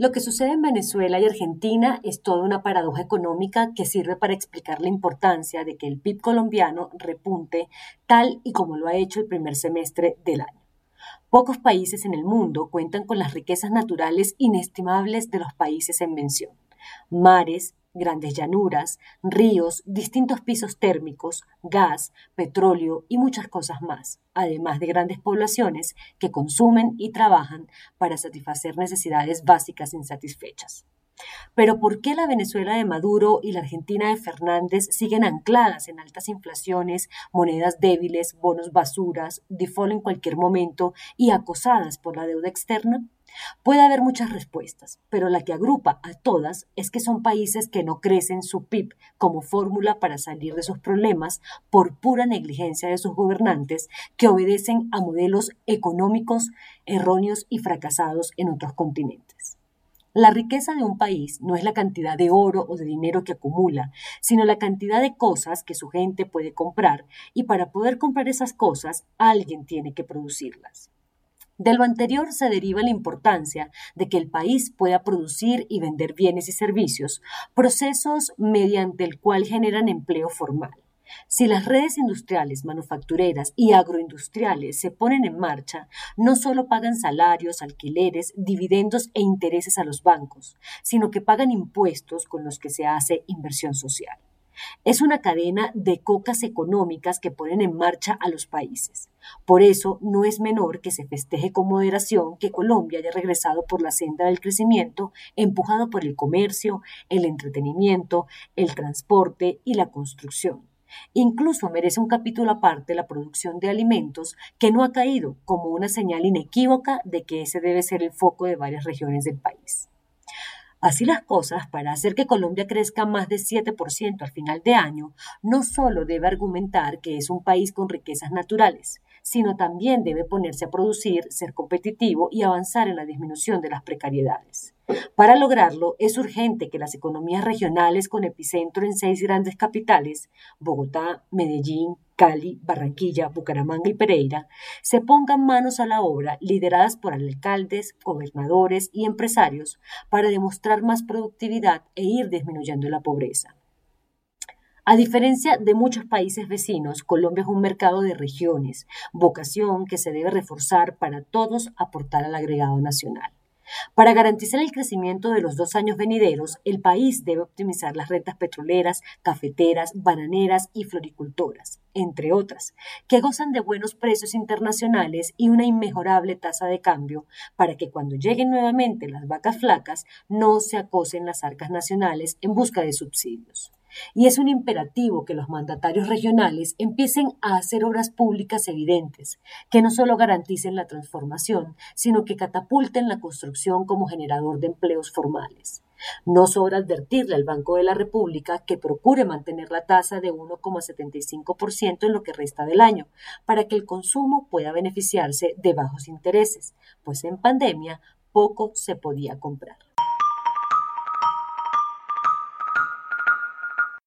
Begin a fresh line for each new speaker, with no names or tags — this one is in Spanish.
Lo que sucede en Venezuela y Argentina es toda una paradoja económica que sirve para explicar la importancia de que el PIB colombiano repunte tal y como lo ha hecho el primer semestre del año. Pocos países en el mundo cuentan con las riquezas naturales inestimables de los países en mención. Mares, grandes llanuras, ríos, distintos pisos térmicos, gas, petróleo y muchas cosas más, además de grandes poblaciones que consumen y trabajan para satisfacer necesidades básicas insatisfechas. Pero ¿por qué la Venezuela de Maduro y la Argentina de Fernández siguen ancladas en altas inflaciones, monedas débiles, bonos basuras, default en cualquier momento y acosadas por la deuda externa? Puede haber muchas respuestas, pero la que agrupa a todas es que son países que no crecen su PIB como fórmula para salir de sus problemas por pura negligencia de sus gobernantes que obedecen a modelos económicos erróneos y fracasados en otros continentes. La riqueza de un país no es la cantidad de oro o de dinero que acumula, sino la cantidad de cosas que su gente puede comprar y para poder comprar esas cosas alguien tiene que producirlas. De lo anterior se deriva la importancia de que el país pueda producir y vender bienes y servicios, procesos mediante el cual generan empleo formal. Si las redes industriales, manufactureras y agroindustriales se ponen en marcha, no solo pagan salarios, alquileres, dividendos e intereses a los bancos, sino que pagan impuestos con los que se hace inversión social. Es una cadena de cocas económicas que ponen en marcha a los países. Por eso no es menor que se festeje con moderación que Colombia haya regresado por la senda del crecimiento, empujado por el comercio, el entretenimiento, el transporte y la construcción. Incluso merece un capítulo aparte la producción de alimentos que no ha caído como una señal inequívoca de que ese debe ser el foco de varias regiones del país. Así las cosas, para hacer que Colombia crezca más de 7% al final de año, no solo debe argumentar que es un país con riquezas naturales, sino también debe ponerse a producir, ser competitivo y avanzar en la disminución de las precariedades. Para lograrlo, es urgente que las economías regionales con epicentro en seis grandes capitales, Bogotá, Medellín, Cali, Barranquilla, Bucaramanga y Pereira, se pongan manos a la obra, lideradas por alcaldes, gobernadores y empresarios, para demostrar más productividad e ir disminuyendo la pobreza. A diferencia de muchos países vecinos, Colombia es un mercado de regiones, vocación que se debe reforzar para todos aportar al agregado nacional. Para garantizar el crecimiento de los dos años venideros, el país debe optimizar las rentas petroleras, cafeteras, bananeras y floricultoras, entre otras, que gozan de buenos precios internacionales y una inmejorable tasa de cambio para que cuando lleguen nuevamente las vacas flacas no se acosen las arcas nacionales en busca de subsidios. Y es un imperativo que los mandatarios regionales empiecen a hacer obras públicas evidentes, que no solo garanticen la transformación, sino que catapulten la construcción como generador de empleos formales. No sobra advertirle al Banco de la República que procure mantener la tasa de 1,75% en lo que resta del año, para que el consumo pueda beneficiarse de bajos intereses, pues en pandemia poco se podía comprar.